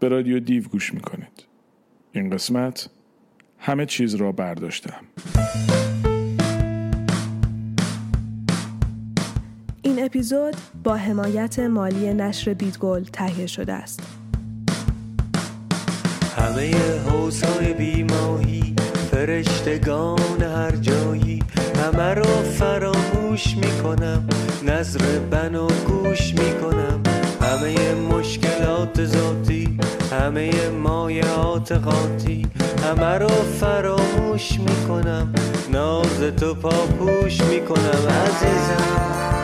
به رادیو دیو گوش می‌کنید. این قسمت همه چیز را برداشتم این اپیزود با حمایت مالی نشر بیدگل تهیه شده است. همه حوزهای بیماهی فرشتگان هر جایی همه رو فراموش می‌کنم نظر بنا گوش می‌کنم. همه مشکلات ذاتی همه مایعات قاطی. همه رو فراموش می‌کنم ناز تو پاپوش می‌کنم عزیزم.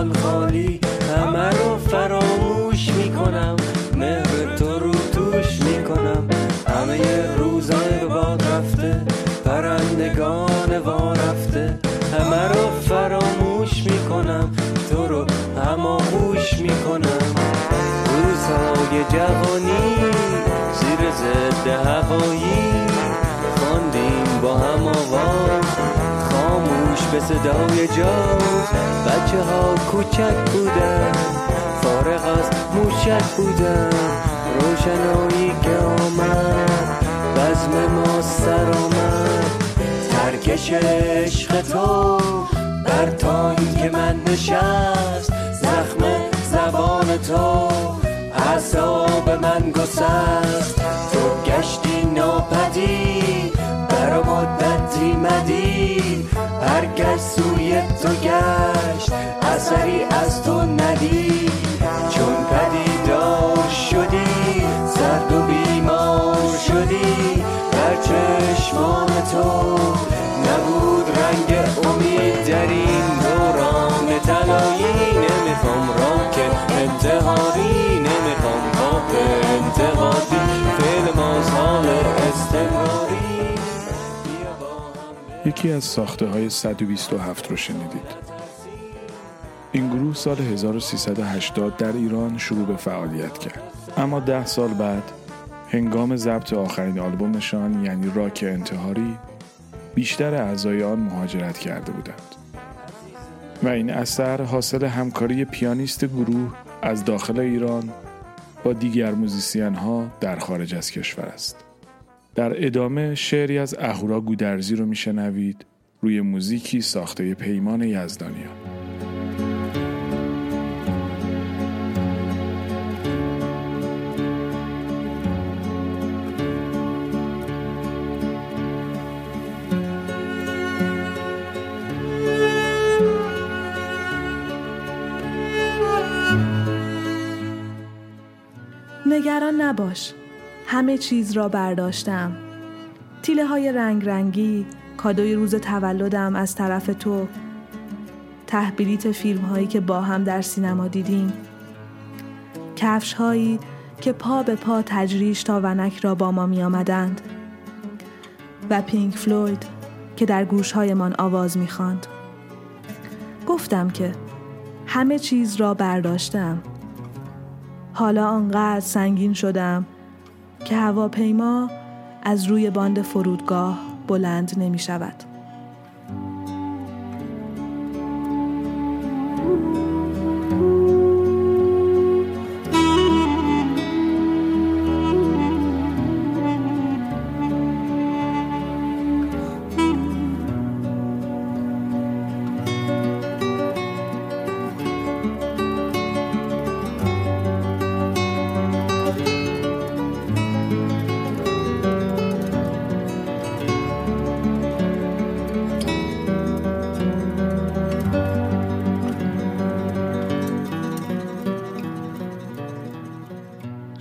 خال خالی همه رو فراموش می‌کنم مهر تو رو توش می‌کنم. همه روزای به باد رفته پرندگان وا رفته همه رو فراموش می‌کنم تو رو هماغوش می‌کنم. روزهای جوانی زیر ضد هوایی خواندیم با هم آواز به صدای جاز بچه ها کوچک بودن فارغ از موشک بودن. روشنایی که آمد بزم ما سر آمد. ترکش عشق تو بر که من نشست. زخم زبان تو اعصاب من گسست. تو گشتی ناپدید بر مدتی مدید هر گشت سوی تو گشت اثری از تو ندید. چون پدیدار شدی سرد و بیمار شدی در چشمان تو نبود رنگ امید. در این دوران تلایی نمی‌خوام راک انتحاری نمی‌خوام پاپ انتقادی یکی از ساخته های 127 رو شنیدید. این گروه سال 1380 در ایران شروع به فعالیت کرد. اما ده سال بعد هنگام ضبط آخرین آلبومشان یعنی راک انتحاری بیشتر اعضای آن مهاجرت کرده بودند. و این اثر حاصل همکاری پیانیست گروه از داخل ایران با دیگر موزیسین ها در خارج از کشور است. در ادامه شعری از اهورا گودرزی رو میشنوید. روی موزیکی ساخته پیمان یزدانیان. نگران نباش. همه چیز را برداشتم. تیله های رنگ رنگی کادوی روز تولدم از طرف تو تحبیلیت فیلم هایی که با هم در سینما دیدیم. کفش هایی که پا به پا تجریش تا ونک را با ما می آمدند و پینک فلوید که در گوشهایمان آواز می خاند. گفتم که همه چیز را برداشتم. حالا آنقدر سنگین شدم که هواپیما از روی باند فرودگاه بلند نمی شود.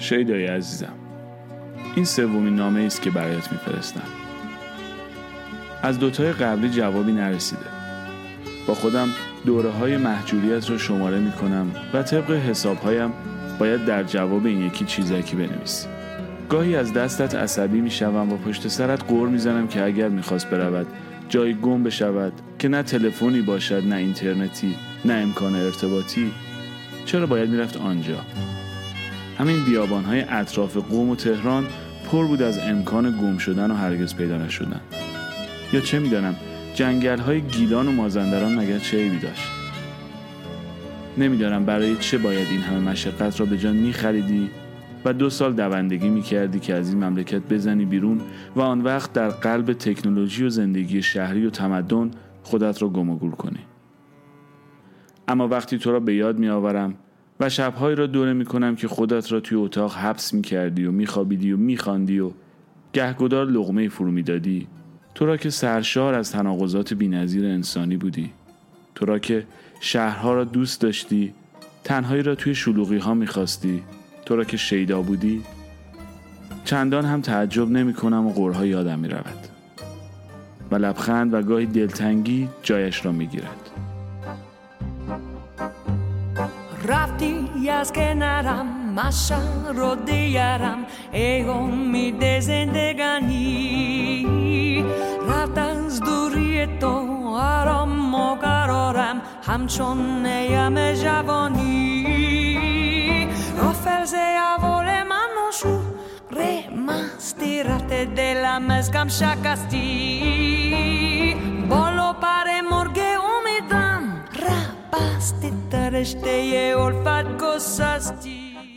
شیدای عزیزم. این سومین نامه است که برایت میفرستم. از دوتای قبلی جوابی نرسیده. با خودم دوره های محجوریت رو شماره می کنم و طبق حسابهایم باید در جواب این یکی چیزکی بنویسیم گاهی از دستت عصبی می‌شوم و پشت سرت قور می‌زنم که اگر می‌خواست برود جای گم بشود که نه تلفنی باشد نه اینترنتی نه امکان ارتباطی. چرا باید می‌رفت آنجا؟ همین بیابانهای اطراف قوم و تهران پر بود از امکان گم شدن و هرگز پیدا نشدن. یا چه می‌دانم جنگل های گیلان و مازندران مگر چه عیبی داشت؟ نمی‌دانم برای چه باید این همه مشقت را به جان میخریدی و دو سال دوندگی می‌کردی که از این مملکت بزنی بیرون و آن وقت در قلب تکنولوژی و زندگی شهری و تمدن خودت را گم و گور کنی. اما وقتی تو را به یاد میآورم و شبهایی را دوره می‌کنم که خودت را توی اتاق حبس می‌کردی و میخوابیدی و میخواندی و گهگدار لغمه فرو می‌دادی. تو را که سرشار از تناقضات بینظیر انسانی بودی. تو را که شهرها را دوست داشتی تنهایی را توی شلوغی ها می‌خواستی. تو را که شیدا بودی چندان هم تعجب نمی کنم و قرها یادم می رود و لبخند و گاهی دلتنگی جایش را می گیرد رفتی از کنارم مشا رو دیارم ای امید زندگانی رفت از دوری تو آرام و قرارم همچون نیم جوانی فرز اول منو شو rimasti rate della mezcam shakasti bolo pare morge umidan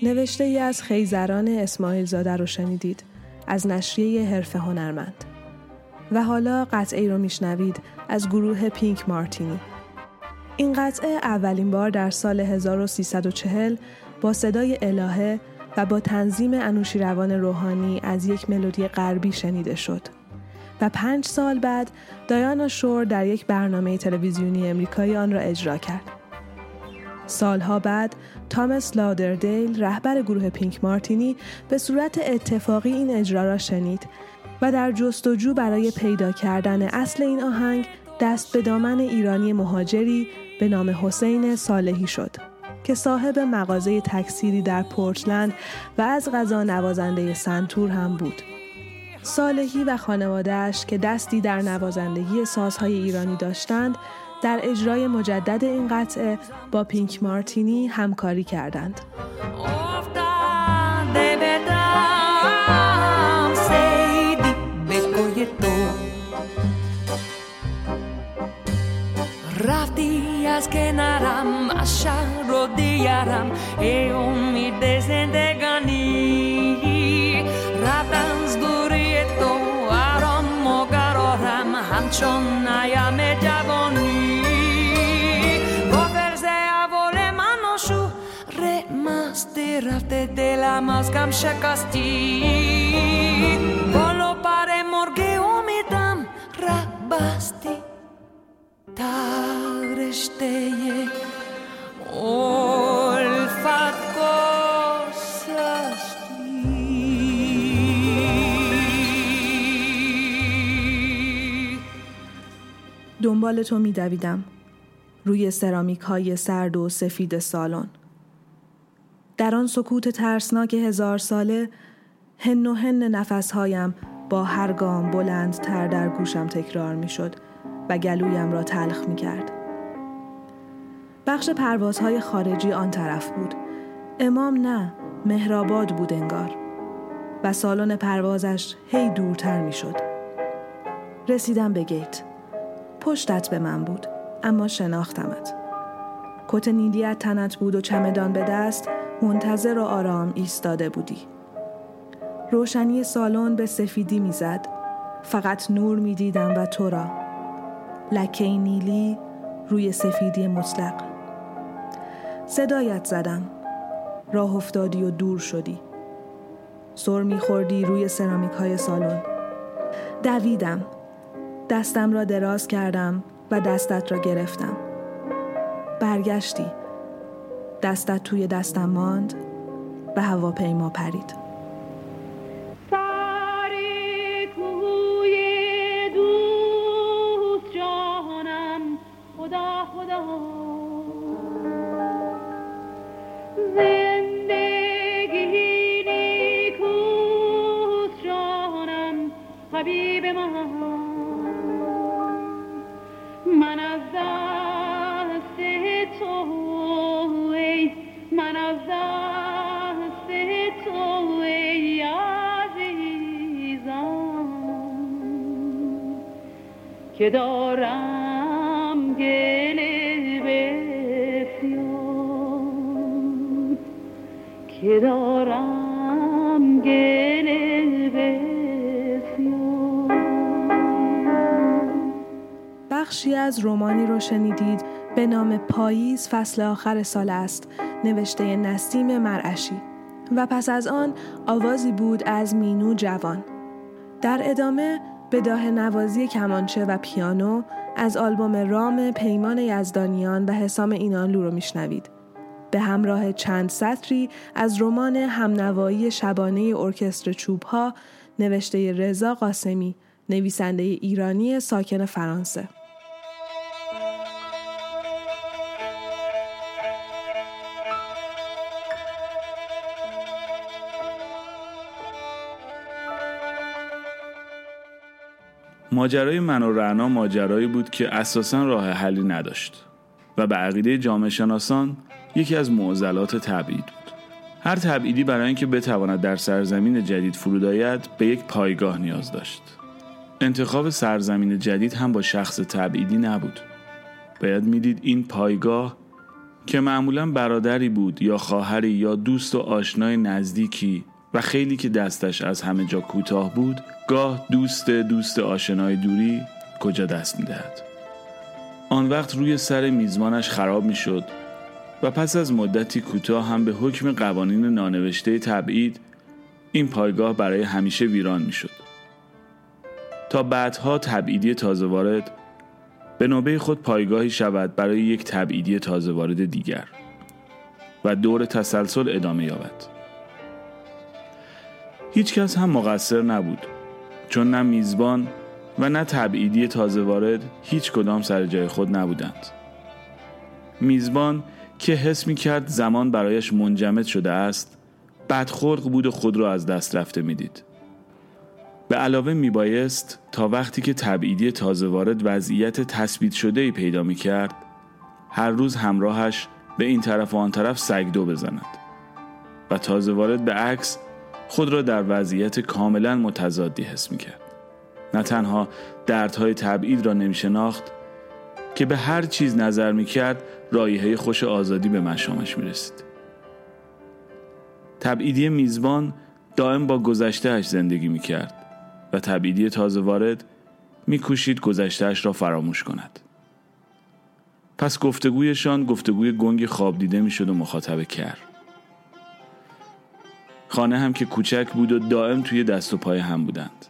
نوشته ای از خیزران اسماعیل زاده رو شنیدید از نشریه حرف هنرمند. و حالا قطعه رو میشنوید از گروه پینک مارتینی. این قطعه اولین بار در سال 1340 با صدای الهه و با تنظیم انوشیروان روحانی از یک ملودی غربی شنیده شد. و پنج سال بعد دایانا شور در یک برنامه تلویزیونی امریکایی آن را اجرا کرد. سالها بعد تامس لادردیل رهبر گروه پینک مارتینی به صورت اتفاقی این اجرا را شنید و در جستجو برای پیدا کردن اصل این آهنگ دست به دامن ایرانی مهاجری به نام حسین صالحی شد. که صاحب مغازه تکثیری در پورتلند و از غذا نوازنده سنتور هم بود. صالحی و خانوادهش که دستی در نوازندگی سازهای ایرانی داشتند در اجرای مجدد این قطعه با پینک مارتینی همکاری کردند. از کنارم اشا رو دیارم ای امید زندگانی. رفتن از دوری تو آرام و قرارم همچون نیم جوانی. رمستی رفته دلم از کم شکستی بالو پر مرگی امیدم ربستی دنبال تو میدویدم. روی سرامیک های سرد و سفید سالن. در آن سکوت ترسناک هزار ساله هن و هن نفسهایم با هر گام بلندتر در گوشم تکرار می‌شد و گلویم را تلخ می کرد. بخش پروازهای خارجی آن طرف بود. امام نه، مهرآباد بود انگار. و سالن پروازش هی دورتر می شد. رسیدم به گیت. پشتت به من بود، اما شناختمت. کت نیلیت تنت بود و چمدان به دست منتظر و آرام ایستاده بودی. روشنی سالن به سفیدی می‌زد. فقط نور می‌دیدم و تو را. لکه نیلی روی سفیدی مطلق. صدایت زدم. راه افتادی و دور شدی. سر میخوردی روی سرامیک های سالن. دویدم. دستم را دراز کردم و دستت را گرفتم. برگشتی. دستت توی دستم ماند و هواپیما پرید. به نام پاییز فصل آخر سال است نوشته نسیم مرعشی و پس از آن آوازی بود از مینو جوان در ادامه به داه نوازی کمانچه و پیانو از آلبوم رام پیمان یزدانیان و حسام اینانلو رو میشنوید. به همراه چند سطری از رمان همنوایی شبانه ارکستر چوبها نوشته رضا قاسمی نویسنده ایرانی ساکن فرانسه. ماجرای من و رعنا ماجرایی بود که اساسا راه حلی نداشت و به عقیده جامعه شناسان یکی از معضلات تبعید بود. هر تبعیدی برای اینکه بتواند در سرزمین جدید فرود آید به یک پایگاه نیاز داشت. انتخاب سرزمین جدید هم با شخص تبعیدی نبود. باید می‌دید این پایگاه که معمولا برادری بود یا خواهری یا دوست و آشنای نزدیکی و خیلی که دستش از همه جا کوتاه بود گاه دوست دوست آشنای دوری کجا دست می‌دهد؟ آن وقت روی سر میزمانش خراب می‌شد و پس از مدتی کوتاه هم به حکم قوانین نانوشته تبعید این پایگاه برای همیشه ویران می‌شد. تا بعدها تبعیدی تازه وارد به نوبه خود پایگاهی شود برای یک تبعیدی تازه وارد دیگر و دور تسلسل ادامه یابد. هیچ کس هم مقصر نبود چون نه میزبان و نه تبعیدی تازه وارد هیچ کدام سر جای خود نبودند میزبان که حس می کرد زمان برایش منجمد شده است بدخلق بود و خود را از دست رفته می‌دید. به علاوه می بایست تا وقتی که تبعیدی تازه وارد وضعیت تثبیت شده ای پیدا می کرد هر روز همراهش به این طرف و آن طرف سگدو بزند و تازه وارد به عکس خود را در وضعیت کاملا متضادی حس می کرد. نه تنها دردهای تبعید را نمی شناخت که به هر چیز نظر می کرد رایحه خوش آزادی به مشامش می رسید. تبعیدی میزبان دائم با گذشتهش زندگی می کرد و تبعیدی تازه وارد می کوشید گذشتهش را فراموش کند. پس گفتگویشان گفتگوی گنگ خواب دیده می شد و مخاطب کرد. خانه هم که کوچک بود و دائم توی دست و پای هم بودند.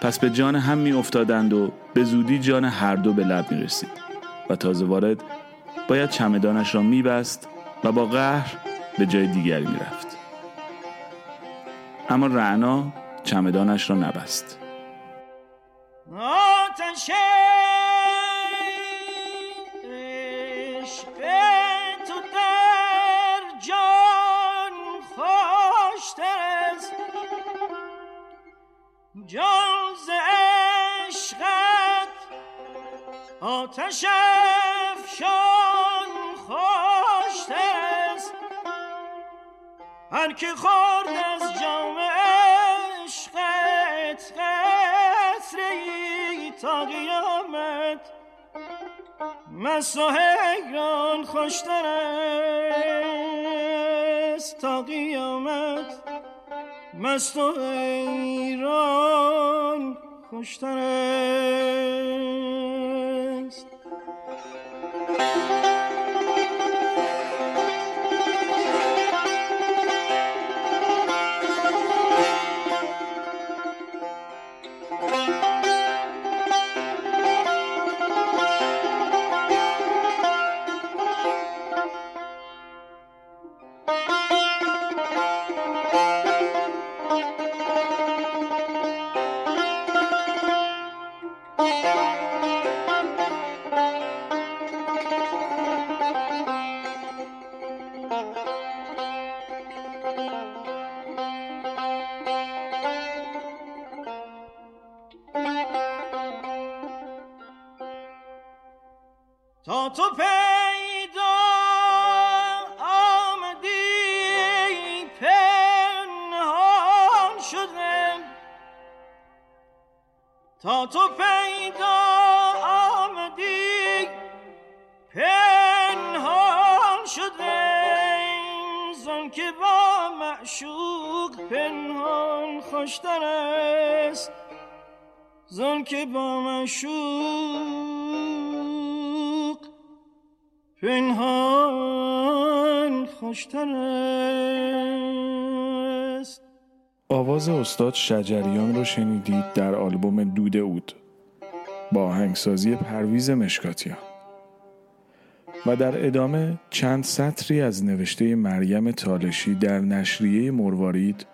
پس به جان هم می افتادند و به زودی جان هر دو به لب می رسید و تازه وارد باید چمدانش را می بست و با قهر به جای دیگری می رفت اما رعنا چمدانش را نبست. جاز عشقت آتش افشان خوشتر است. هر که خورد از جام عشقت قطره تا قیامت. مست و خوشتر است تا قیامت. مست و ایران خوشتر است تو پیدا آمدی پنهان شده. تا تو پیدا آمدی پنهان شده. زن که با معشوق پنهان خوشتر است. زن که با معشوق پنهان خوشتر است. آواز استاد شجریان رو شنیدید در آلبوم دود اود با آهنگسازی پرویز مشکاتیان. و در ادامه چند سطری از نوشته مریم تالشی در نشریه مروارید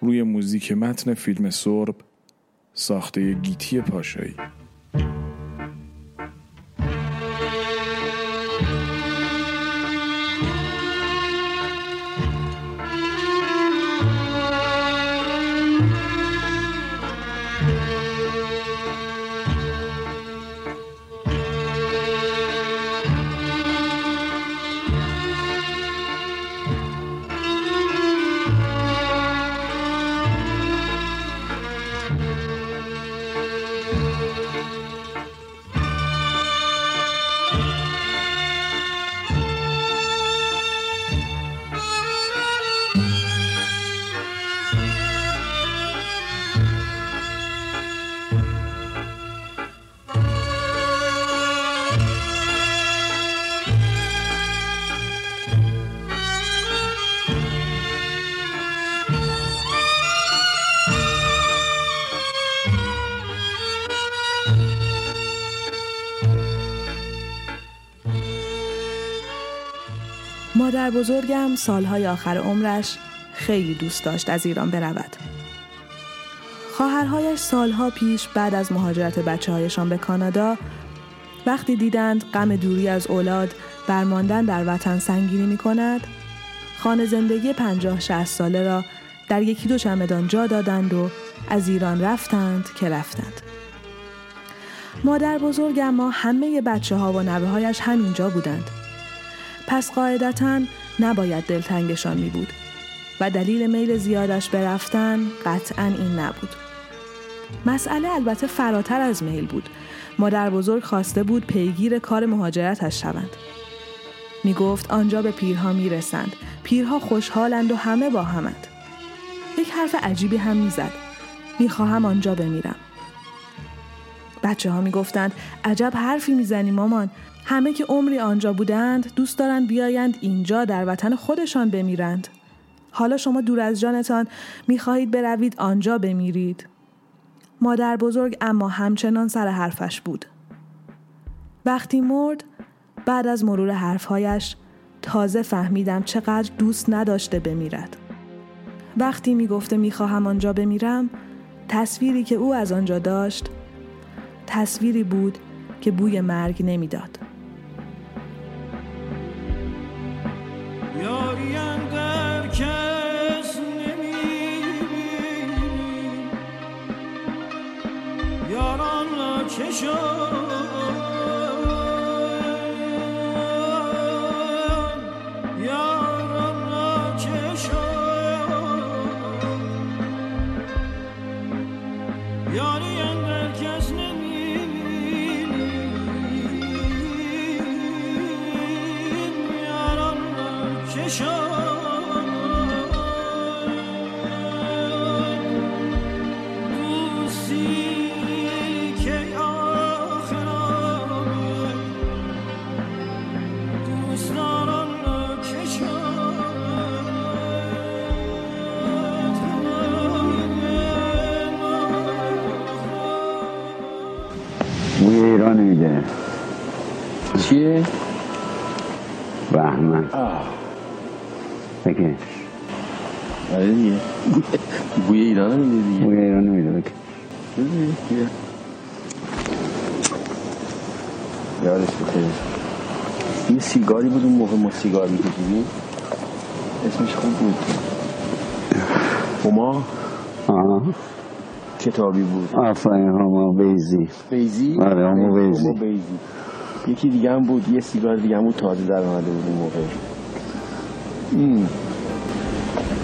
روی موزیک متن فیلم سرب ساخته گیتی پاشایی. مادر بزرگم سالهای آخر عمرش خیلی دوست داشت از ایران برود. خواهرهایش سالها پیش بعد از مهاجرت بچه هایشان به کانادا وقتی دیدند غم دوری از اولاد برماندن در وطن سنگینی می کند خانه زندگی پنجاه شهست ساله را در یکی دو چمدان جا دادند و از ایران رفتند که رفتند. مادر بزرگ اما همه بچه ها و نوه هایش همینجا بودند. پس قاعدتا نباید دلتنگشان می بود و دلیل میل زیادش به رفتن قطعا این نبود. مسئله البته فراتر از میل بود. مادر بزرگ خواسته بود پیگیر کار مهاجرتش شوند. می گفت آنجا به پیرها می رسند. پیرها خوشحالند و همه با همند. یک حرف عجیبی هم می زد. می خواهم آنجا بمیرم. بچه ها می گفتند عجب حرفی می زنی مامان همه که عمری آنجا بودند دوست دارند بیایند اینجا در وطن خودشان بمیرند. حالا شما دور از جانتان می‌خواهید بروید آنجا بمیرید. مادر بزرگ اما همچنان سر حرفش بود. وقتی مرد بعد از مرور حرفهایش تازه فهمیدم چقدر دوست نداشته بمیرد. وقتی می‌گفته می‌خواهم آنجا بمیرم تصویری که او از آنجا داشت تصویری بود که بوی مرگ نمی‌داد. یاریم در چیه؟ بهمن. بکش آره دیگه. بوی ایران میده دیگه. بوی ایران میده بکش. یادش بخیر یه سیگاری بود اون موقع ما سیگار میکشیدیم اسمش خوب بود. هما. آه کتابی بود. آفرین هما بیزی. بیزی؟ آره، هما بیزی. یکی دیگه هم بود یه سیگار دیگه هم بود تازه در اومده بود اون موقع.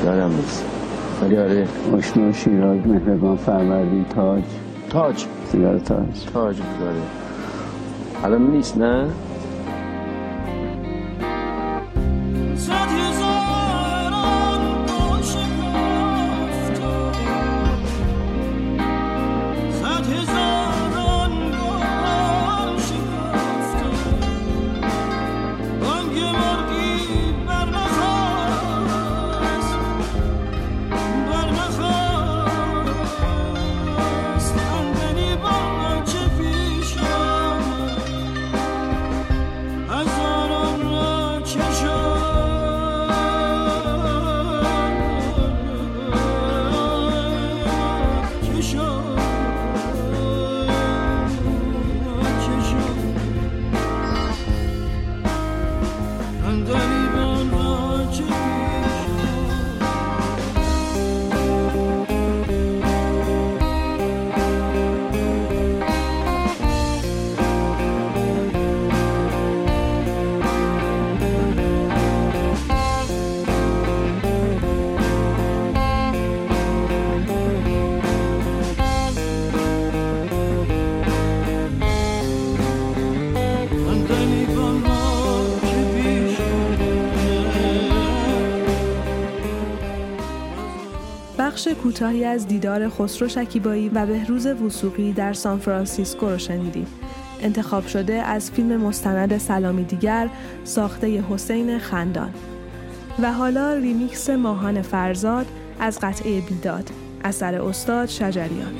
یادم نیست. ولی آره اشنا شیراز مهرگان فروردین تاج. تاج. سیگار تاج. تاج بود آره. الان نیست نه؟ کوتاهی از دیدار خسرو شکیبایی و بهروز وثوقی در سان فرانسیسکو رو شنیدیم. انتخاب شده از فیلم مستند سلامی دیگر ساخته حسین خندان. و حالا ریمیکس ماهان فرزاد از قطعه بیداد اثر استاد شجریان.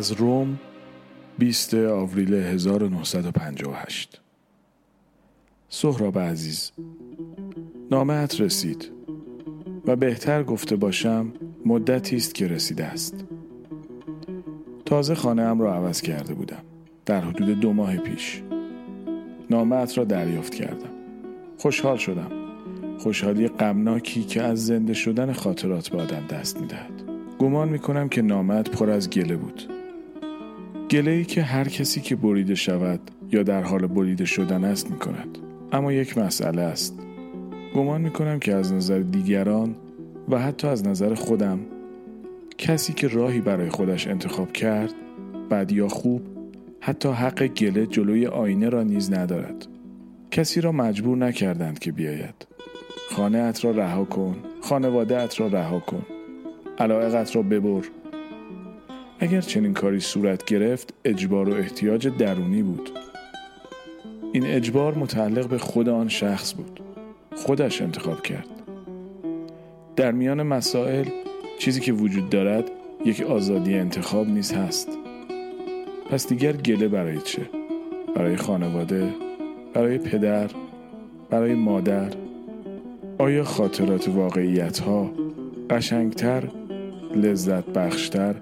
از روم 20 آوریل 1958 سهراب عزیز نامت رسید و بهتر گفته باشم مدتی است که رسیده است. تازه خانه ام را عوض کرده بودم. در حدود دو ماه پیش نامت را دریافت کردم. خوشحال شدم. خوشحالی غمناکی که از زنده شدن خاطرات به آدم دست می‌دهد. گمان می‌کنم که نامت پر از گله بود. گله ای که هر کسی که بریده شود یا در حال بریده شدن است می کند. اما یک مسئله است. گمان می کنم که از نظر دیگران و حتی از نظر خودم کسی که راهی برای خودش انتخاب کرد بد یا خوب حتی حق گله جلوی آینه را نیز ندارد. کسی را مجبور نکردند که بیاید. خانه ات را رها کن. خانواده ات را رها کن. علاقت را ببر. اگر چنین کاری صورت گرفت اجبار و احتیاج درونی بود این اجبار متعلق به خود آن شخص بود خودش انتخاب کرد در میان مسائل چیزی که وجود دارد یک آزادی انتخاب نیز هست پس دیگر گله برای چه؟ برای خانواده؟ برای پدر؟ برای مادر؟ آیا خاطرات واقعیت ها قشنگتر، لذت بخشتر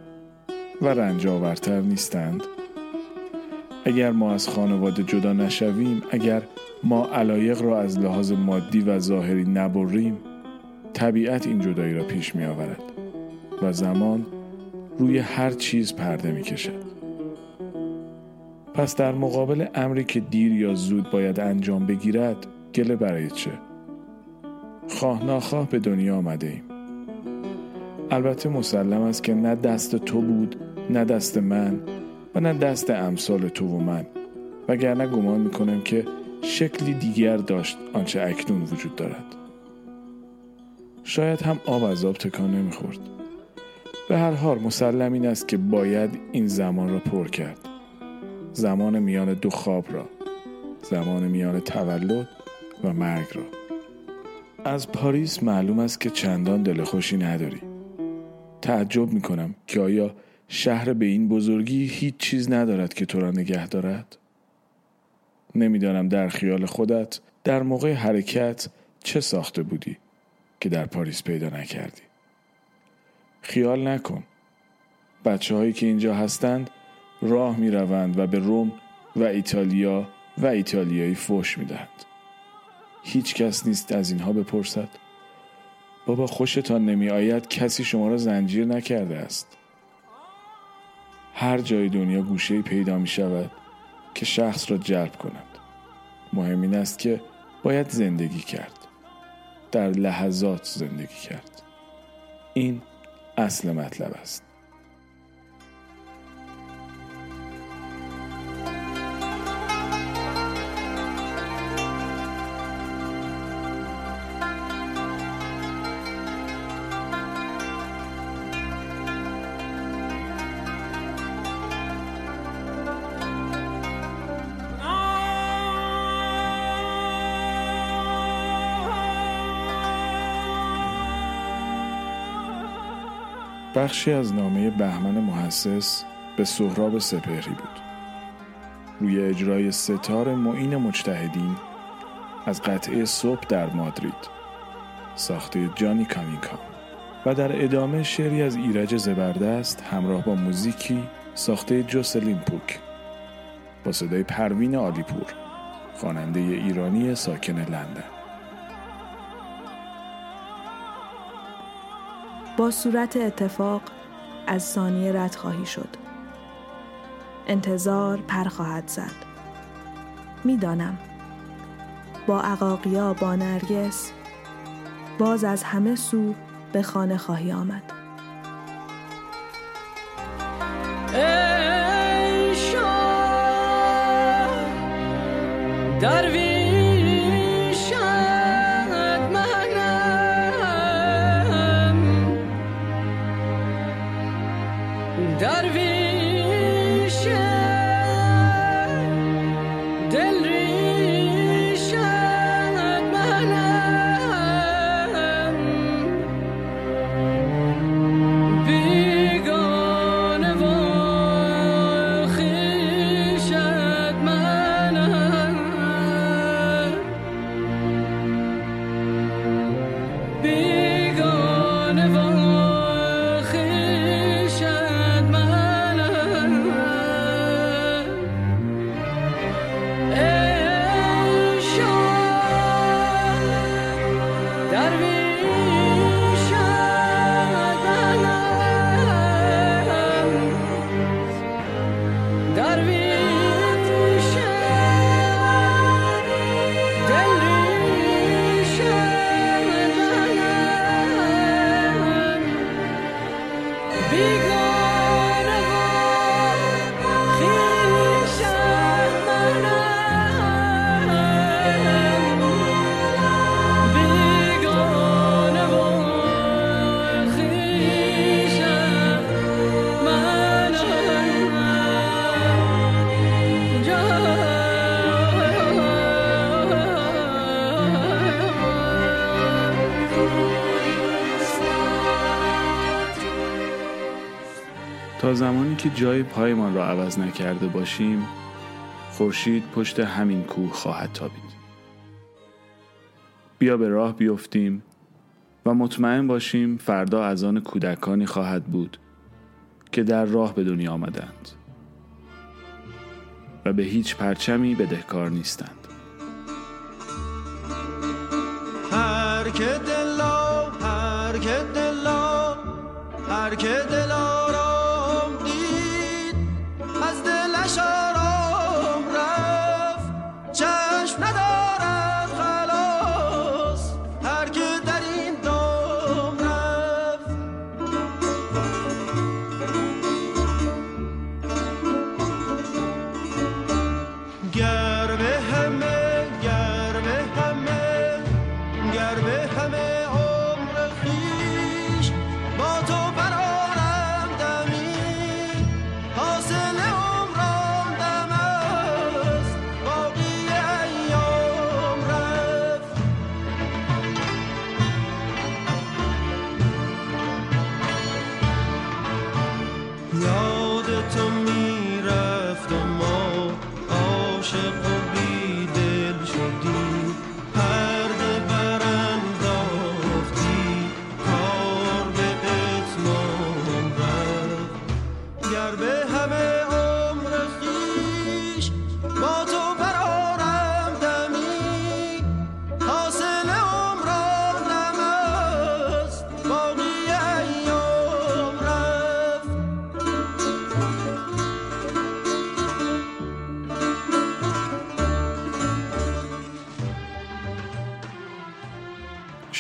و رنج آورتر نیستند؟ اگر ما از خانواده جدا نشویم اگر ما علایق را از لحاظ مادی و ظاهری نبریم طبیعت این جدایی را پیش می آورد و زمان روی هر چیز پرده می کشد. پس در مقابل امری که دیر یا زود باید انجام بگیرد گله برای چه؟ خواه ناخواه به دنیا آمده ایم. البته مسلم است که نه دست تو بود نه دست من و نه دست امثال تو و من. وگرنه گمان می‌کنم که شکلی دیگر داشت آنچه اکنون وجود دارد. شاید هم آب از آب تکان نمی‌خورد. به هر حال مسلم این است که باید این زمان را پر کرد. زمان میان دو خواب را زمان میان تولد و مرگ را. از پاریس معلوم است که چندان دل خوشی نداری. تعجب می‌کنم که آیا شهر به این بزرگی هیچ چیز ندارد که تو را نگه دارد؟ نمی‌دانم در خیال خودت در موقع حرکت چه ساخته بودی که در پاریس پیدا نکردی خیال نکن بچه هایی که اینجا هستند راه می روند و به روم و ایتالیا و ایتالیایی فوش می دهند. هیچ کس نیست از اینها بپرسد بابا خوشتان نمی آید کسی شما را زنجیر نکرده است هر جای دنیا گوشه پیدا می شود که شخص را جلب کند. مهم این است که باید زندگی کرد. در لحظات زندگی کرد. این اصل مطلب است. بخشی از نامه بهمن محصص به سهراب سپهری بود. روی اجرای ستار معین مجتهدین از قطعه صبح در مادرید ساخته جانی کانینگهام و در ادامه شعری از ایرج زبردست همراه با music ی ساخته جوسلین پوک با صدای پروین عالی‌پور خواننده ایرانی ساکن لندن. با صورت اتفاق از ثانیه رد خواهی شد. انتظار پر خواهد زد. می‌دانم. با عقاقیا با نرگس باز از همه سو به خانه خواهی آمد. تا زمانی که جای پایمان را عوض نکرده باشیم خورشید پشت همین کوه خواهد تابید. بیا به راه بیفتیم و مطمئن باشیم فردا از آن کودکانی خواهد بود که در راه به دنیا آمدند و به هیچ پرچمی بدهکار نیستند. هر که دلا هر که دلا هر که دل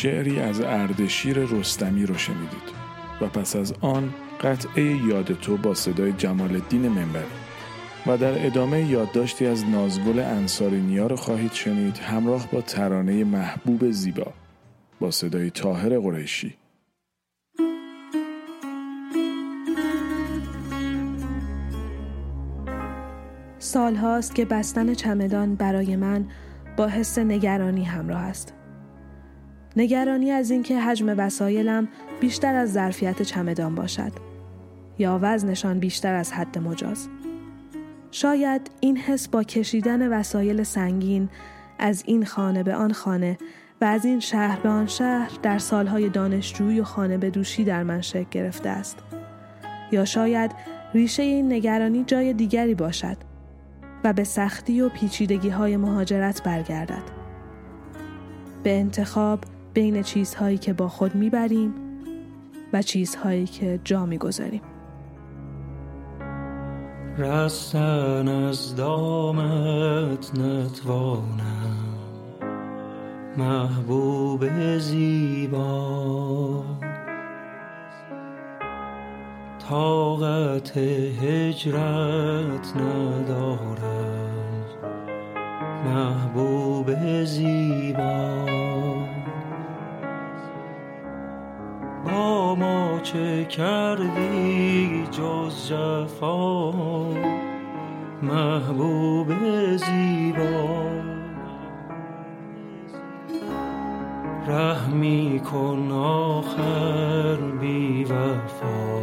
شعری از اردشیر رستمی رو شنیدید و پس از آن قطعه یاد تو با صدای جمال الدین منبری و در ادامه یادداشتی از نازگل انصاری نیا رو خواهید شنید همراه با ترانه محبوب زیبا با صدای تاهر قریشی سالهاست که بستن چمدان برای من با حس نگرانی همراه است. نگرانی از اینکه حجم وسایلم بیشتر از ظرفیت چمدان باشد یا وزنشان بیشتر از حد مجاز. شاید این حس با کشیدن وسایل سنگین از این خانه به آن خانه و از این شهر به آن شهر در سالهای دانشجویی و خانه به دوشی در من شکل گرفته است. یا شاید ریشه این نگرانی جای دیگری باشد و به سختی و پیچیدگی های مهاجرت برگردد. به انتخاب بین چیزهایی که با خود می‌بریم و چیزهایی که جا می‌گذاریم. رستن از دامت نتوانم. محبوب زیبا. طاقت هجرت ندارم محبوب زیبا. با ما چه کردی جز جفا؟ محبوب زیبا. رحمی کن آخر بی وفا.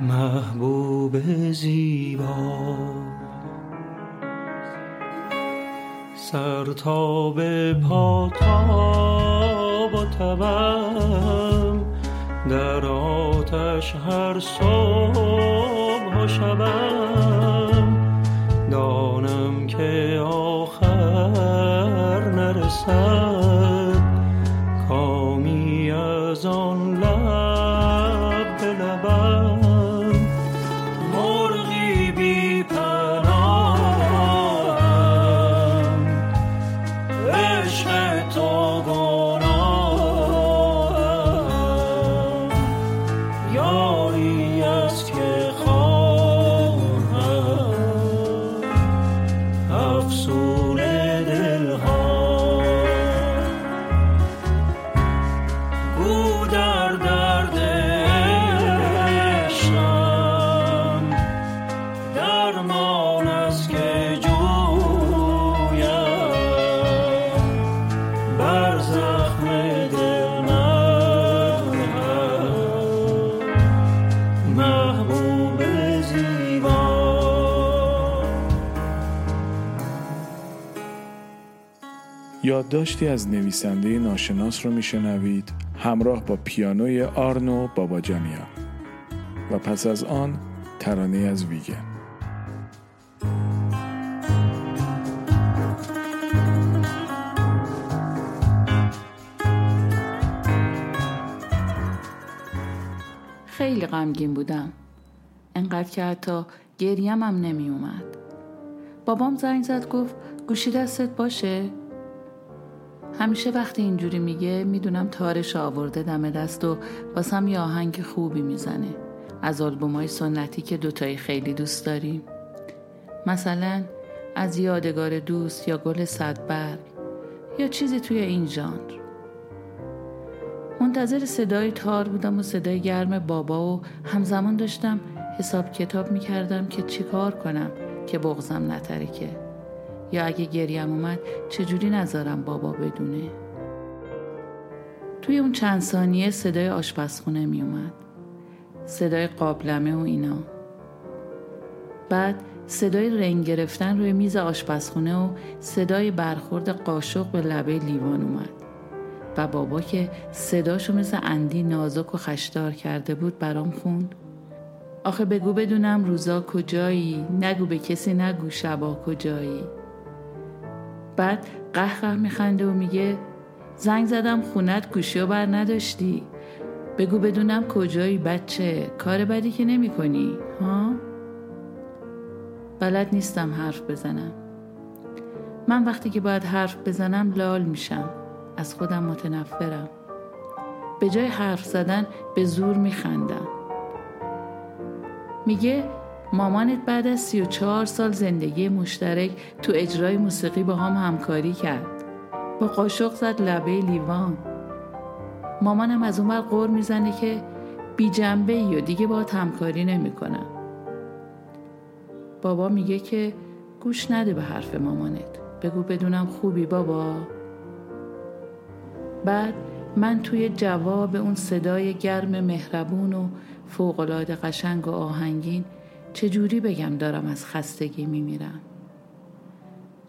محبوب زیبا. سر تا به پا تبم در آتش هر صبح و شبم. دانم که آخر نرسد کامی از آن یادداشتی از نویسنده ناشناس رو میشنوید. همراه با پیانوی آرنو باباجانیا و پس از آن ترانه از ویگن. خیلی غمگین بودم. انقدر که حتی گریم هم نمی اومد بابام زنگ زد گفت گوشی دستت باشه؟ همیشه وقتی اینجوری میگه می‌دونم تارش آورده دم دست و واسم یه آهنگ خوبی می‌زنه. از آلبومای سنتی که دوتایی خیلی دوست داریم. مثلا از یادگار دوست یا گل صدبرگ یا چیزی توی این ژانر. منتظر صدای تار بودم و صدای گرم بابا و همزمان داشتم حساب کتاب می‌کردم که چیکار کنم که بغزم نترکه. یا اگه گریم اومد چجوری نذارم بابا بدونه؟ توی اون چند ثانیه صدای آشپزخونه میومد صدای قابلمه و اینا. بعد صدای رنگ گرفتن روی میز آشپزخونه و صدای برخورد قاشق به لبه لیوان اومد. و بابا که صداشو مثل اندی نازک و خشدار کرده بود برام خوند. آخه بگو بدونم روزا کجایی؟ نگو به کسی نگو شبا کجایی؟ بعد قهقه میخنده و میگه زنگ زدم خونت گوشی و بر نداشتی. بگو بدونم کجایی بچه کار بدی که نمی کنی ها؟ بلد نیستم حرف بزنم. من وقتی که باید حرف بزنم لال میشم از خودم متنفرم. به جای حرف زدن به زور میخندم. میگه مامانت بعد از سی و چهار سال زندگی مشترک تو اجرای موسیقی با هم همکاری کرد. با قاشق زد لبه لیوان. مامانم از اونور قور می‌زنه که بی جنبه و دیگه با همکاری نمی‌کنم. بابا میگه که گوش نده به حرف مامانت. بگو بدونم خوبی بابا. بعد من توی جواب اون صدای گرم مهربون و فوقالعاده قشنگ و آهنگین چجوری بگم دارم از خستگی میمیرم؟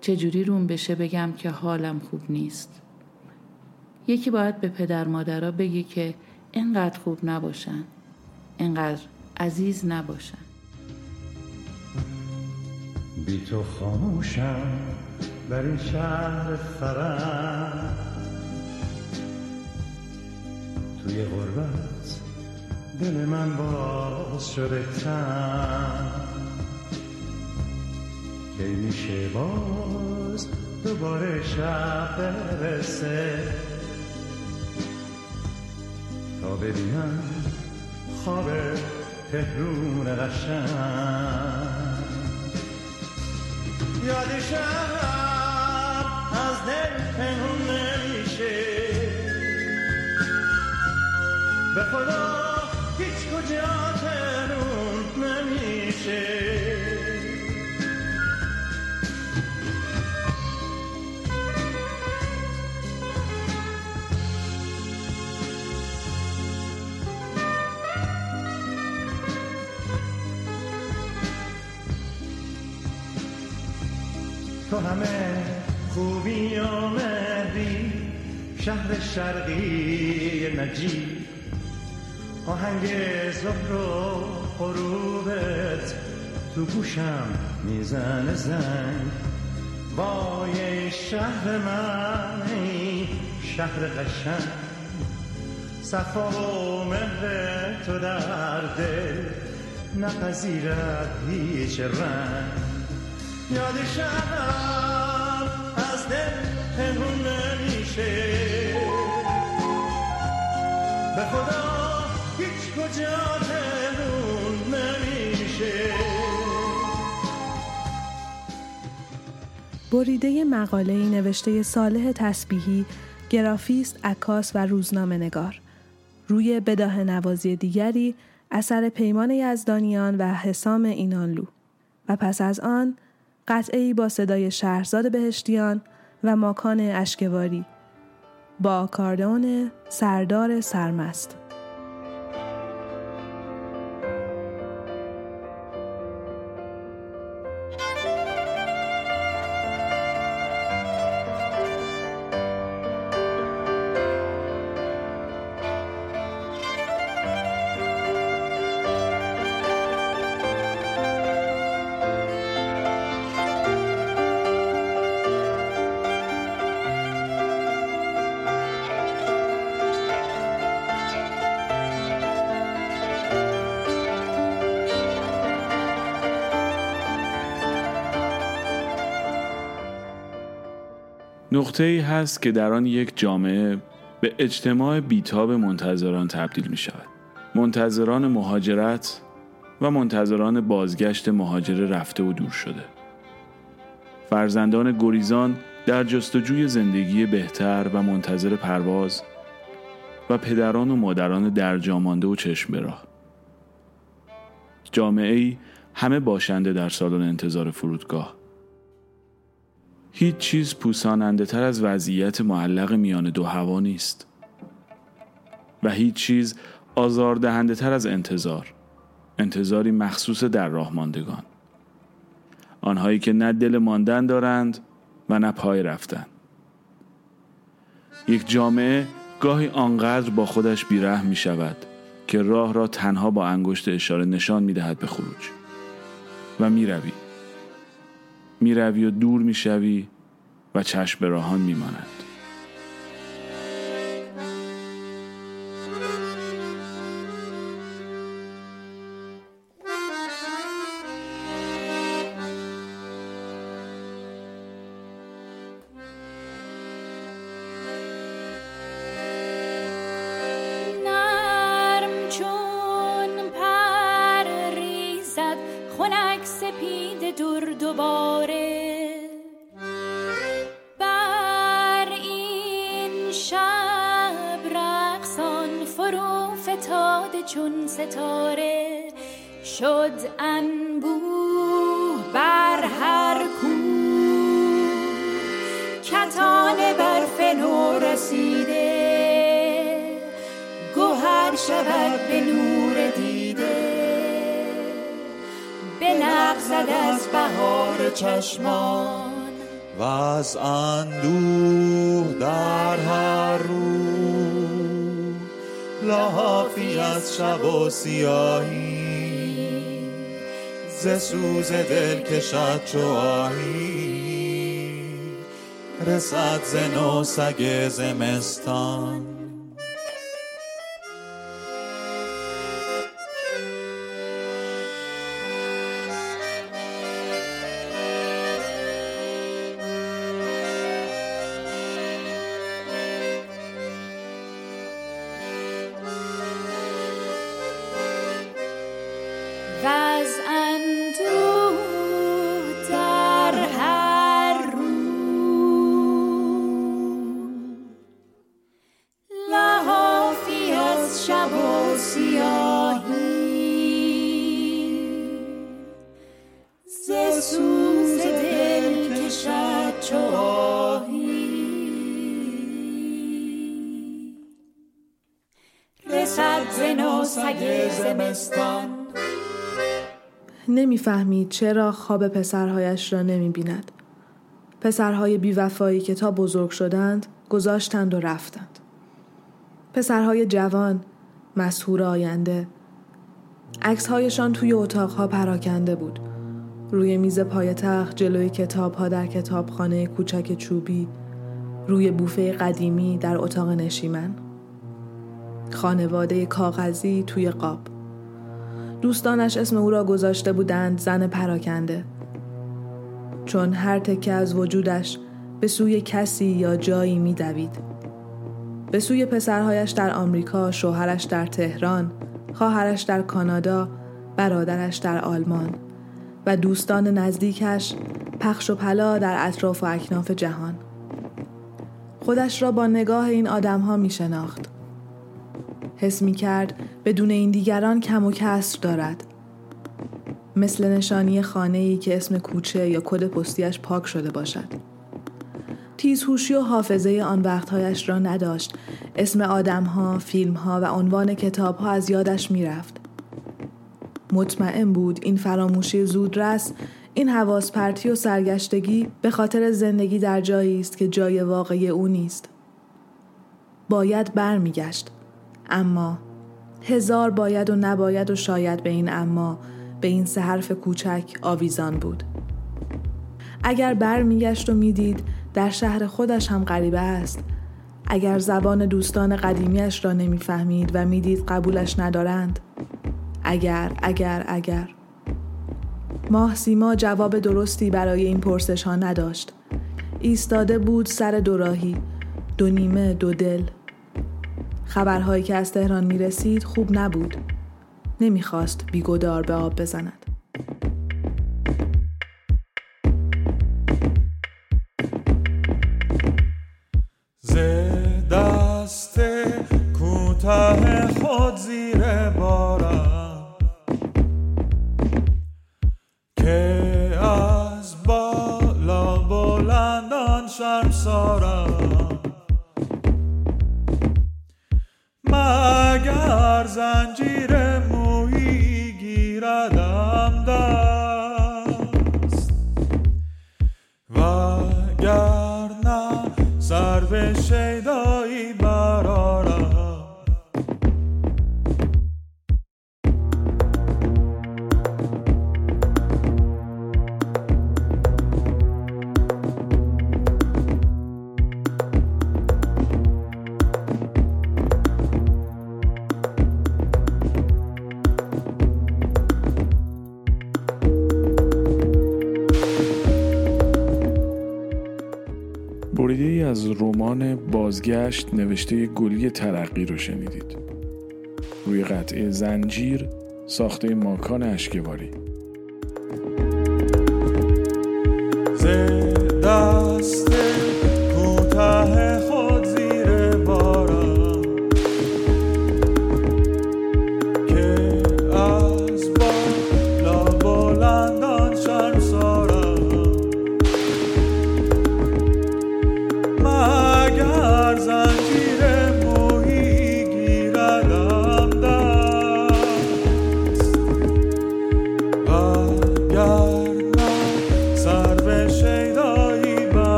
چجوری روم بشه بگم که حالم خوب نیست؟ یکی باید به پدر مادرها بگی که اینقدر خوب نباشن اینقدر عزیز نباشن. بی تو خاموشم بر این شهر فرم توی غربت دل من باز شده تن. کی میشه باز دوباره شب برسه؟ تا ببینم خواب تهرون قشنگ. یادشم از دل پنهون نمیشه به خدا تهرون نمیشه. تو همه خوبی و مهری شهر شرقی نجیب. آهنگ زهر و غروبت تو گوشم می‌زنه زنگ. وای شهر من شهر قشنگ. صفا و مهر تو در دل نپذیرد هیچ رنگ. یادشم از دل پنهون نمیشه به خدا بریده مقاله نوشته صالح تسبیحی گرافیست، عکاس و روزنامه نگار. روی بداه نوازی دیگری اثر پیمان یزدانیان و حسام اینانلو. و پس از آن قطعی با صدای شهرزاد بهشتیان و ماکان اشکواری. با آکاردون سردار سرمست. نقطه ای هست که در آن یک جامعه به اجتماع بیتاب منتظران تبدیل می شود. منتظران مهاجرت و منتظران بازگشت مهاجر رفته و دور شده. فرزندان گریزان در جستجوی زندگی بهتر و منتظر پرواز و پدران و مادران در جامانده و چشم به راه. جامعه ای همه باشنده در سالن انتظار فرودگاه. هیچ چیز پوساننده تر از وضعیت معلق میان دو هوا نیست. و هیچ چیز آزاردهنده تر از انتظار. انتظاری مخصوص در راه ماندگان. آنهایی که نه دل ماندن دارند و نه پای رفتن. یک جامعه گاهی آنقدر با خودش بیره می شود که راه را تنها با انگشت اشاره نشان می دهد به خروج. و می روی می روی و دور می شوی و چشم به راهان می فتاده چون ستاره شد انبوه بر هر کو. کتان برف نو رسیده شود به نور دیده. بلغزد از بهار چشمان. و از اندوه در هر رو لحافی از شب و سیاهی. ز سوز دل کشد چو آهی. رسد ز نو سگ زمستان. چرا خواب پسرهایش را نمی بیند. پسرهای بیوفایی که تا بزرگ شدند گذاشتند و رفتند. پسرهای جوان، مسهور آینده. عکسهایشان توی اتاقها پراکنده بود. روی میز پای تخت جلوی کتابها در کتابخانه کوچک چوبی روی بوفه قدیمی در اتاق نشیمن خانواده کاغذی توی قاب دوستانش اسم او را گذاشته بودند زن پراکنده. چون هر تکه از وجودش به سوی کسی یا جایی میدوید. به سوی پسرهایش در آمریکا شوهرش در تهران خواهرش در کانادا برادرش در آلمان و دوستان نزدیکش پخش و پلا در اطراف و اکناف جهان. خودش را با نگاه این آدمها می شناخت حس می کرد بدون این دیگران کم و کسر دارد. مثل نشانی خانه ای که اسم کوچه یا کد پستیش پاک شده باشد. تیزهوشی و حافظه آن وقتهایش را نداشت. اسم آدمها، فیلمها و عنوان کتابها از یادش می رفت. مطمئن بود این فراموشی زودرس این حواس پرتی و سرگشتگی به خاطر زندگی در جایی است که جای واقعی او نیست. باید برمیگشت. اما هزار باید و نباید و شاید به این اما به این سه حرف کوچک آویزان بود. اگر بر میگشت و می‌دید در شهر خودش هم غریبه است. اگر زبان دوستان قدیمیش را نمی‌فهمید و می‌دید قبولش ندارند. اگر اگر اگر. ماه سیما جواب درستی برای این پرسش ها نداشت. ایستاده بود سر دوراهی دو نیمه دو دل. خبرهایی که از تهران می رسید خوب نبود. نمی‌خواست بیگدار به آب بزند. ز دست کوتاه خود زیر مگر بازگشت نوشته گلی ترقی رو شنیدید. روی قطعه زنجیر ساخته ماکان اشکواری. ز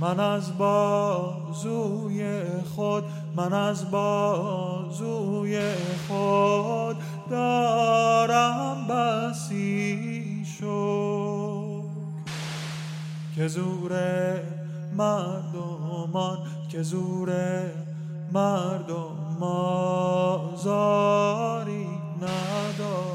من از بازوی خود من از بازوی خود دارم بسی شکر. که زور مردمان که زور مردم آزاری ندارم.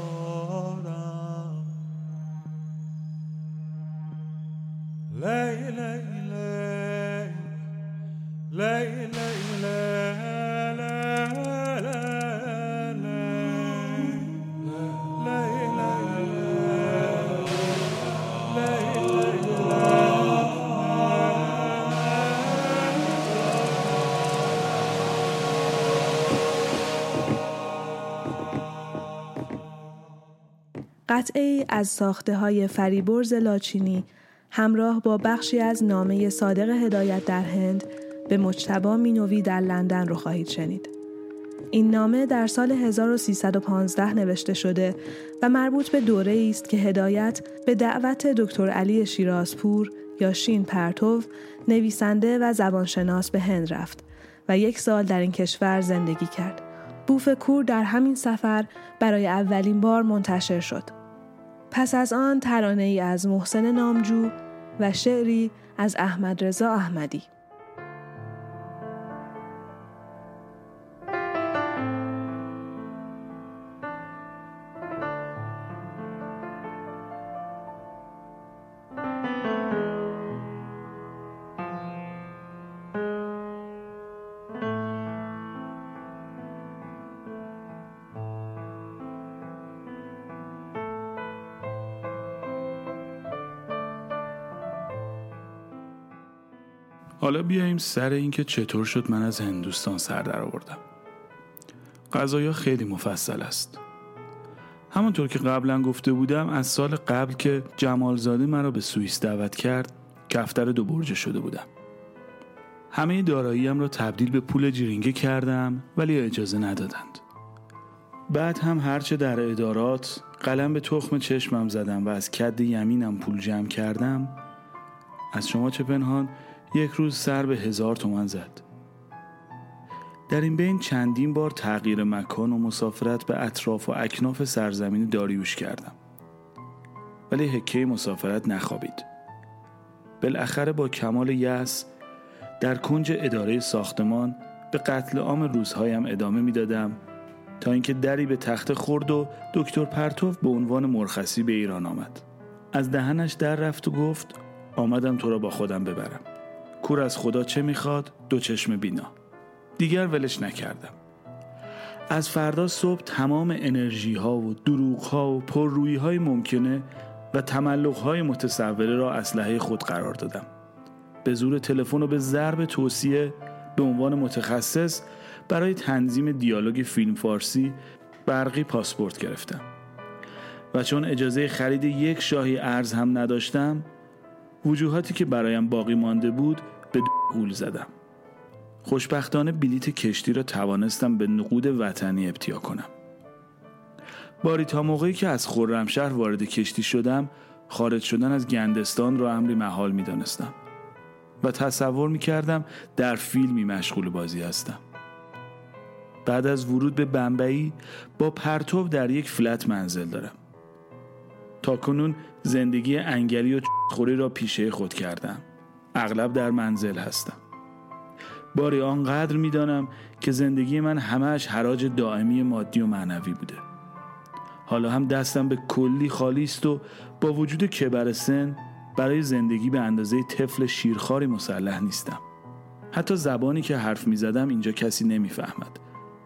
قطعه از ساخته های فریبرز لاچینی همراه با بخشی از نامه صادق هدایت در هند به مجتبا مینوی در لندن رو خواهید شنید. این نامه در سال 1315 نوشته شده و مربوط به دوره است که هدایت به دعوت دکتر علی شیرازپور یا شین پرتو نویسنده و زبانشناس به هند رفت و یک سال در این کشور زندگی کرد. بوف کور در همین سفر برای اولین بار منتشر شد. پس از آن ترانه ای از محسن نامجو و شعری از احمد رضا احمدی. حالا بیایم سر اینکه چطور شد من از هندوستان سر در آوردم. قضایا خیلی مفصل است. همونطور که قبلا گفته بودم از سال قبل که جمالزاده مرا به سوئیس دعوت کرد کفتر دو برجه شده بودم. همه داراییم را تبدیل به پول جرینگه کردم ولی اجازه ندادند. بعد هم هرچه در ادارات قلم به تخم چشمم زدم و از کد یمینم پول جمع کردم از شما چه پنهان یک روز سر به هزار تومن زد. در این بین چندین بار تغییر مکان و مسافرت به اطراف و اکناف سرزمین داریوش کردم. ولی حکه مسافرت نخوابید. بالاخره با کمال یس در کنج اداره ساختمان به قتل عام روزهایم ادامه می‌دادم تا اینکه دری به تخت خورد و دکتر پرتوف به عنوان مرخصی به ایران آمد. از دهنش در رفت و گفت آمدم تو را با خودم ببرم. کور از خدا چه می‌خواد؟ دو چشم بینا. دیگر ولش نکردم. از فردا صبح تمام انرژی ها و دروغ ها و پررویی های ممکنه و تملق های متصوره را اسلحه خود قرار دادم. به زور تلفن و به ضرب توصیه به عنوان متخصص برای تنظیم دیالوگ فیلم فارسی برقی پاسپورت گرفتم. و چون اجازه خرید یک شاهی ارز هم نداشتم وجوهاتی که برایم باقی مانده بود به گول زدم. خوشبختانه بلیت کشتی را توانستم به نقود وطنی ابتیا کنم. باری تا موقعی که از خرمشهر وارد کشتی شدم خارج شدن از گندستان را امری محال می دانستم و تصور می کردم در فیلمی مشغول بازی هستم. بعد از ورود به بمبئی با پرتو در یک فلت منزل دارم. تا کنون زندگی انگلی و خوری را پیشه خود کردم. اغلب در منزل هستم. باری آنقدر می‌دانم که زندگی من همهش حراج دائمی مادی و معنوی بوده. حالا هم دستم به کلی خالی است و با وجود کبر سن برای زندگی به اندازه طفل شیرخواری مسلح نیستم. حتی زبانی که حرف می زدم اینجا کسی نمی‌فهمد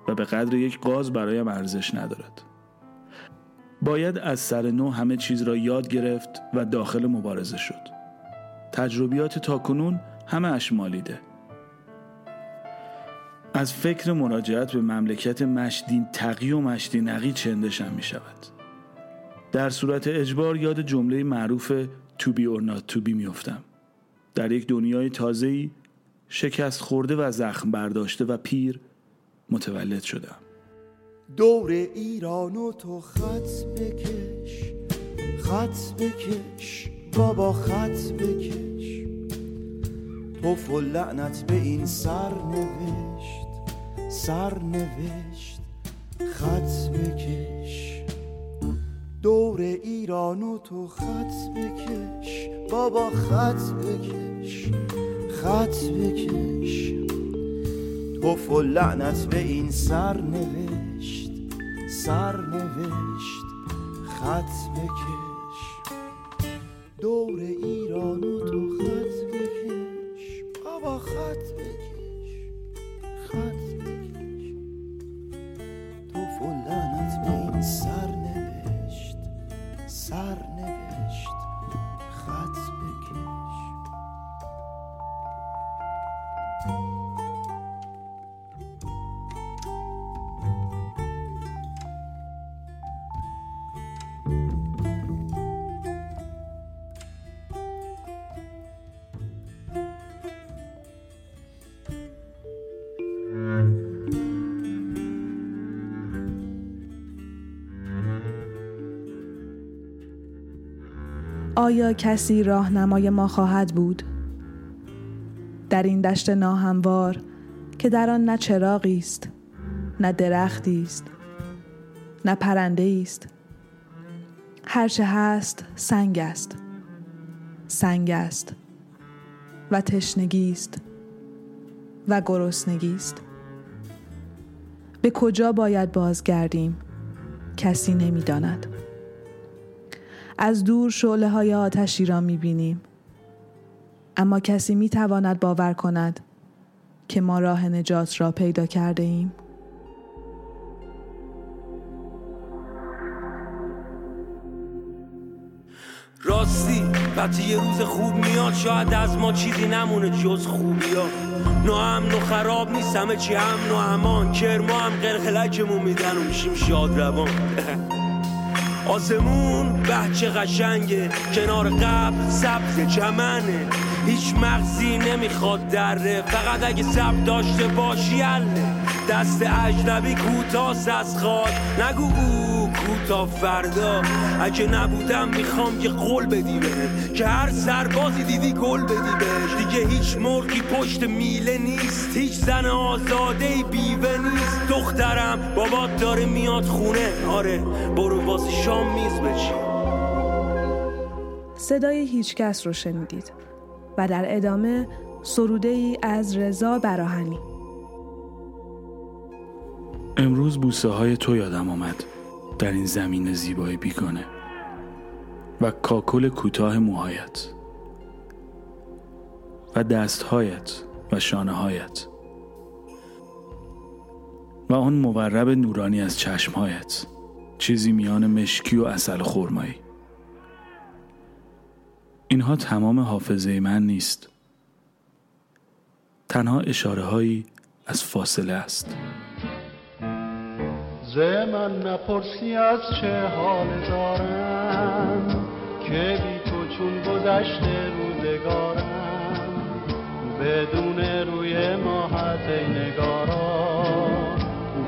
و به قدر یک قاز برایم ارزش ندارد. باید از سر نو همه چیز را یاد گرفت و داخل مبارزه شد. تجربیات تاکنون همه اش مالیده. از فکر مراجعت به مملکت مشدین تقی و مشدی نقی چندشم می شود در صورت اجبار یاد جمله معروف to be or not to be میافتم. در یک دنیای تازه‌ای شکست خورده و زخم برداشته و پیر متولد شدم. دور ایران و تو خط بکش خط بکش بابا خط بکش. توف و لعنت به این سر نوشت سر نوشت خط بکش. دور ایران و تو خط بکش بابا خط بکش خط بکش. توف و لعنت به این سر نوشت سر نوشت خط بکش. دور ایران و تو خط خط بکش خط بکش. توف و لعنت به این سر نوشت سر نوشت آیا کسی راهنمای ما خواهد بود؟ در این دشت ناهموار که در آن نه چراغی است نه درختی است نه پرنده است. هرچه هست سنگ است. سنگ است و تشنگی است و گرسنگی است. به کجا باید بازگردیم؟ کسی نمی‌داند. از دور شعله های آتشی را می بینیم. اما کسی می تواند باور کند که ما راه نجات را پیدا کرده ایم. راستی وقتی یه روز خوب میاد شاید از ما چیزی نمونه جز خوبی ها ناامن و خراب نیست همه چی امن و امان کرما هم قلقلکمون میدن و میشیم شاد روان آسمون بچه قشنگه. کنار قبل سبز چمنه. هیچ مغزی نمی‌خواد دره. فقط اگه سب داشته باشی اله دست اجنبی کوتاست از خواد نگو او کوتا فردا. اگه نبودم می‌خوام یه قول بدی بهم که هر سربازی دیدی گل بدی بهش دیگه هیچ مرغی پشت میله نیست. هیچ زن آزاده بیوه نیست. دخترم بابات داره میاد خونه. آره برو واسه شام میز بچین. صدای هیچ کس رو شنیدید و در ادامه سروده ای از رضا براهنی امروز بوسه های تو یادم آمد. در این زمین زیبای بیگانه و کاکل کوتاه موهایت و دستهایت و شانه هایت و آن مورب نورانی از چشمهایت چیزی میان مشکی و اصل خرمایی. اینها تمام حافظه من نیست. تنها اشاره هایی از فاصله است. ز من نپرسی از چه حال دارم؟ که بی تو چون گذشته روزگارم بدون روی ماهت نگارا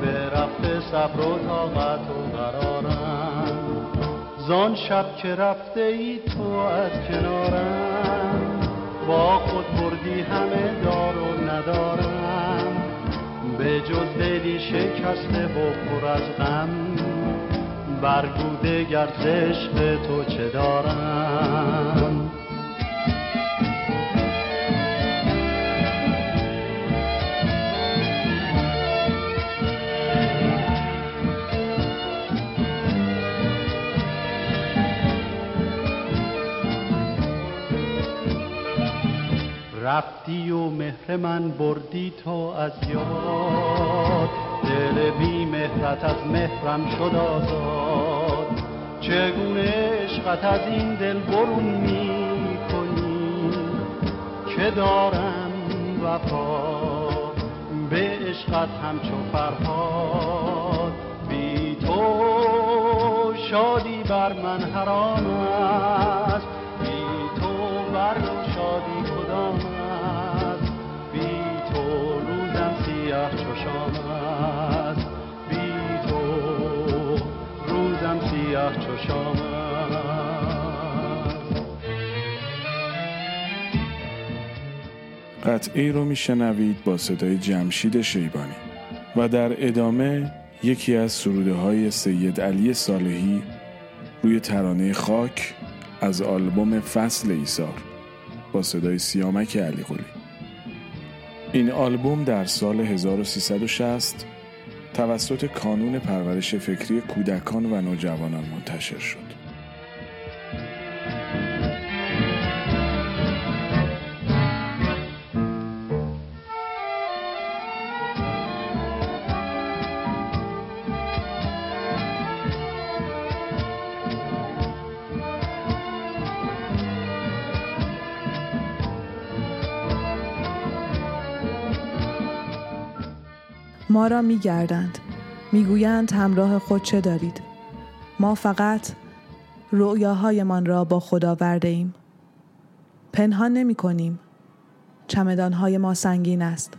به رفته صبر و طاقت و قرارم. زان شب که رفته ای تو از کنارم با خود بردی همه دار و ندارم. به جز دلی شکسته و پر از غم برگوده گرز عشق تو چه دارم؟ رفتی و مهر من بردی تو از یاد. دل بی مهرت از مهرم شد آزاد. چگونه عشقت از این دل برون می کنی؟ که دارم وفا؟ به عشقت همچو فرهاد. بی تو شادی بر من حرام است. قطعه رو میشنوید با صدای جمشید شیبانی و در ادامه یکی از سروده های سید علی صالحی روی ترانه خاک از آلبوم فصل ایثار با صدای سیامک علی قلی. این آلبوم در سال 1360 توسط کانون پرورش فکری کودکان و نوجوانان منتشر شد. ما را می گردند. می گویند همراه خود چه دارید؟ ما فقط رؤیاهایمان را با خدا ورده ایم. پنهان نمی کنیم. چمدانهای ما سنگین است.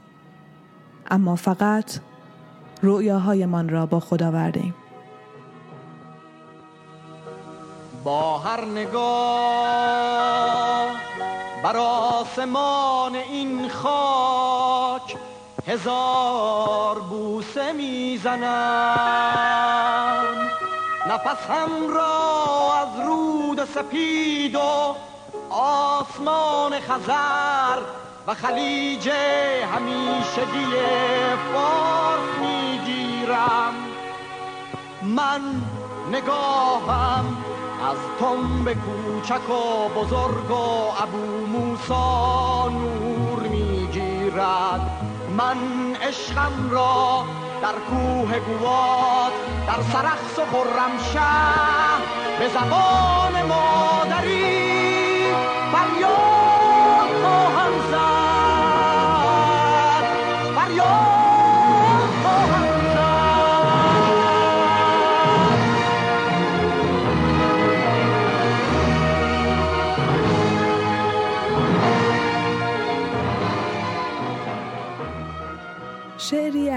اما فقط رؤیاهایمان را با خدا ورده ایم. با هر نگاه بر آسمان این خاک هزار بوسه می‌زنم. نفسم را از رود سپید و آسمان خزر و خلیج همیشگی فارس می‌گیرم. من نگاهم از تنب کوچک و بزرگ و ابو موسا نور می‌گیرد. من عشقم را در کوه گوات در سرخس و خرمشهر به زبان مادری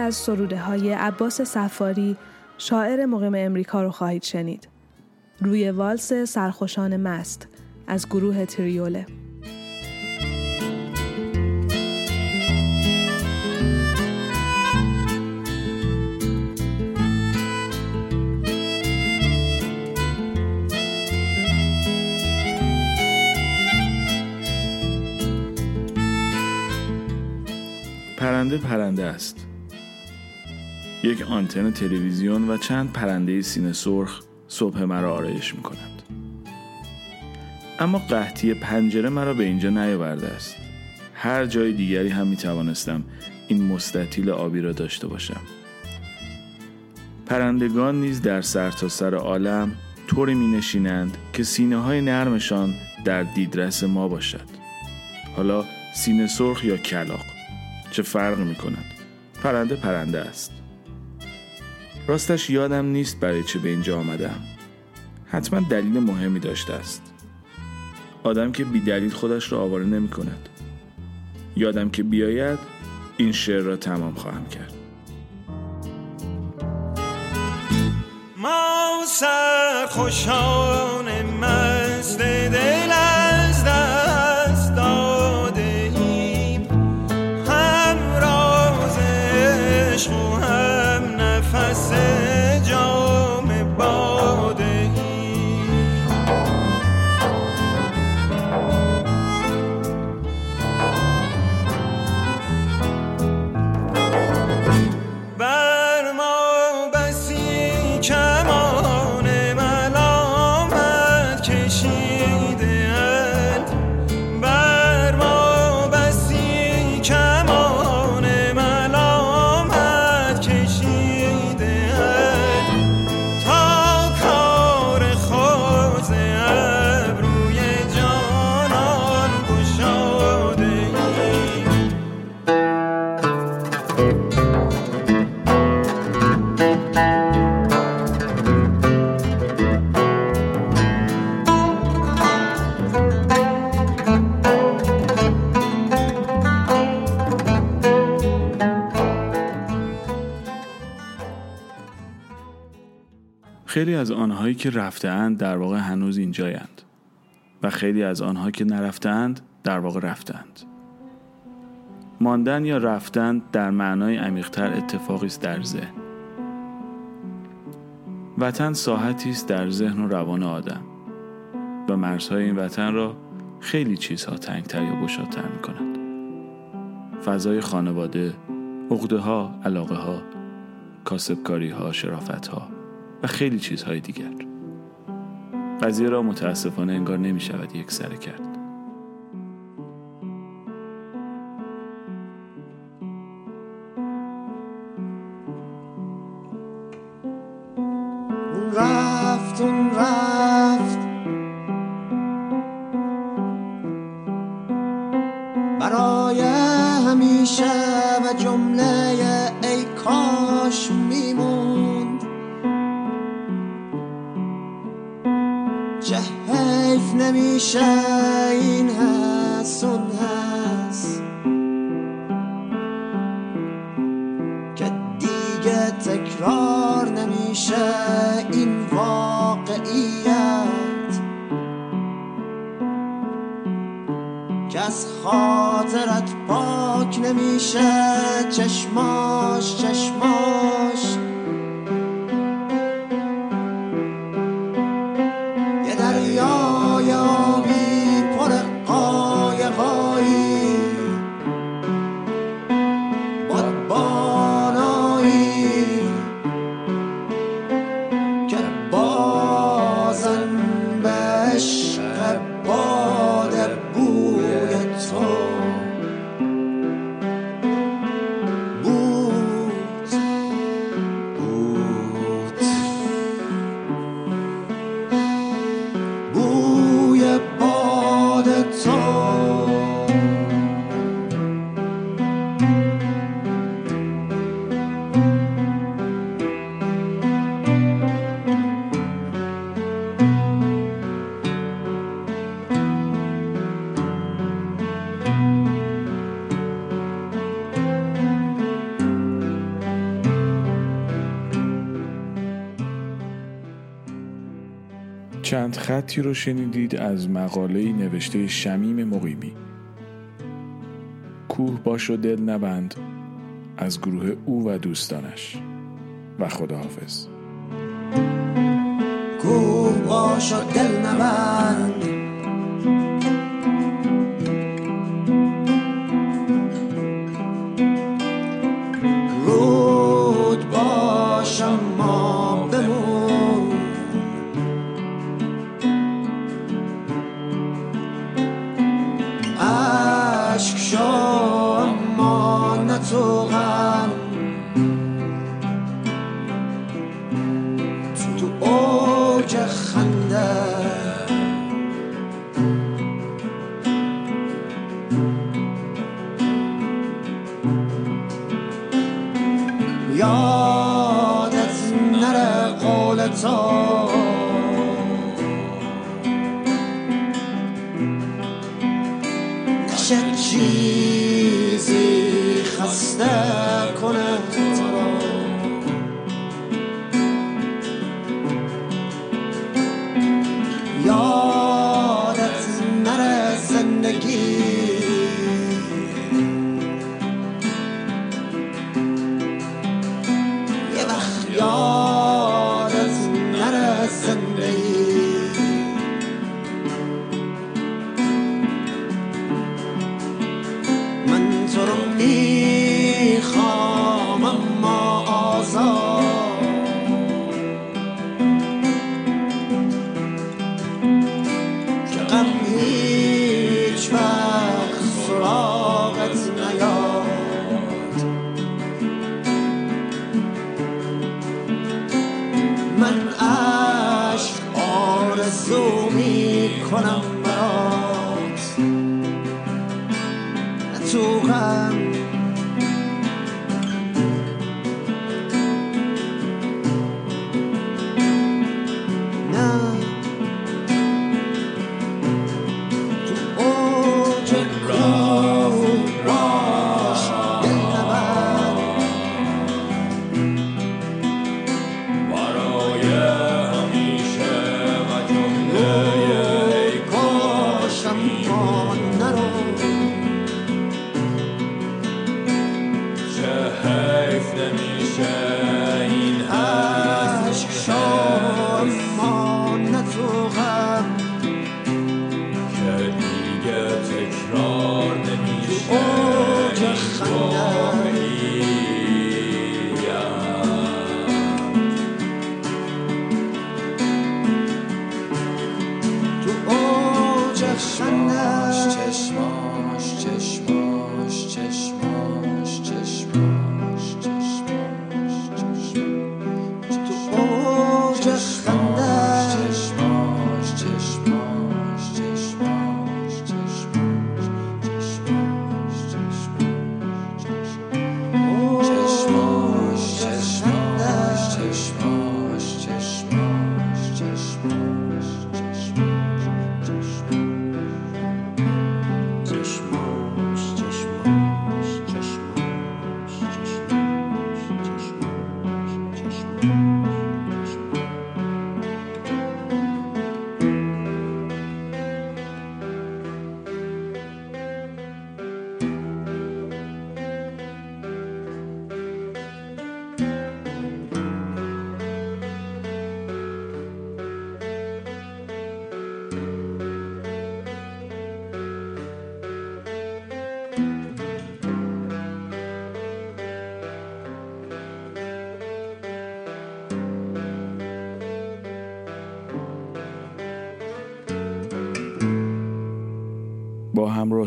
از سروده های عباس سفاری شاعر مقیم امریکا رو خواهید شنید. روی والس سرخوشان مست از گروه تریوله. پرنده پرنده است یک آنتن تلویزیون و چند پرنده سینه سرخ صبح مرا آرایش می کنند اما قحطی پنجره مرا به اینجا نیاورده است. هر جای دیگری هم می توانستم این مستطیل آبی را داشته باشم. پرندگان نیز در سرتاسر سر عالم طوری می نشینند که سینه های نرمشان در دیدرس ما باشد. حالا سینه سرخ یا کلاق چه فرق می کند پرنده پرنده است. راستش یادم نیست برای چه به اینجا آمدم. حتما دلیل مهمی داشته است. آدم که بی دلیل خودش را آواره نمی کند. یادم که بیاید این شعر را تمام خواهم کرد. ما سرخوشان مست دل خیلی از آنهایی که رفتهاند در واقع هنوز اینجایند و خیلی از آنها که نرفتهاند در واقع رفتند ماندن یا رفتن در معنای عمیقتر اتفاقی است در ذهن. وطن ساحتی است در ذهن و روان آدم و مرزهای این وطن را خیلی چیزها تنگتر یا گشادتر می کند. فضای خانواده، عقده ها، علاقه ها، کاسبکاری ها، شرافت ها و خیلی چیزهای دیگر. قضیه را متاسفانه انگار نمی شود یک سره کرد. چند خطی رو شنیدید از مقاله نوشته شمیم مقیمی. کوه باش و دل نبند از گروه او و دوستانش. و خداحافظ. کوه باش و دل نبند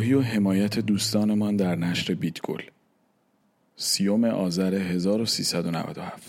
همراهی و حمایت دوستانمان در نشر بیتگل سیوم آذر 1397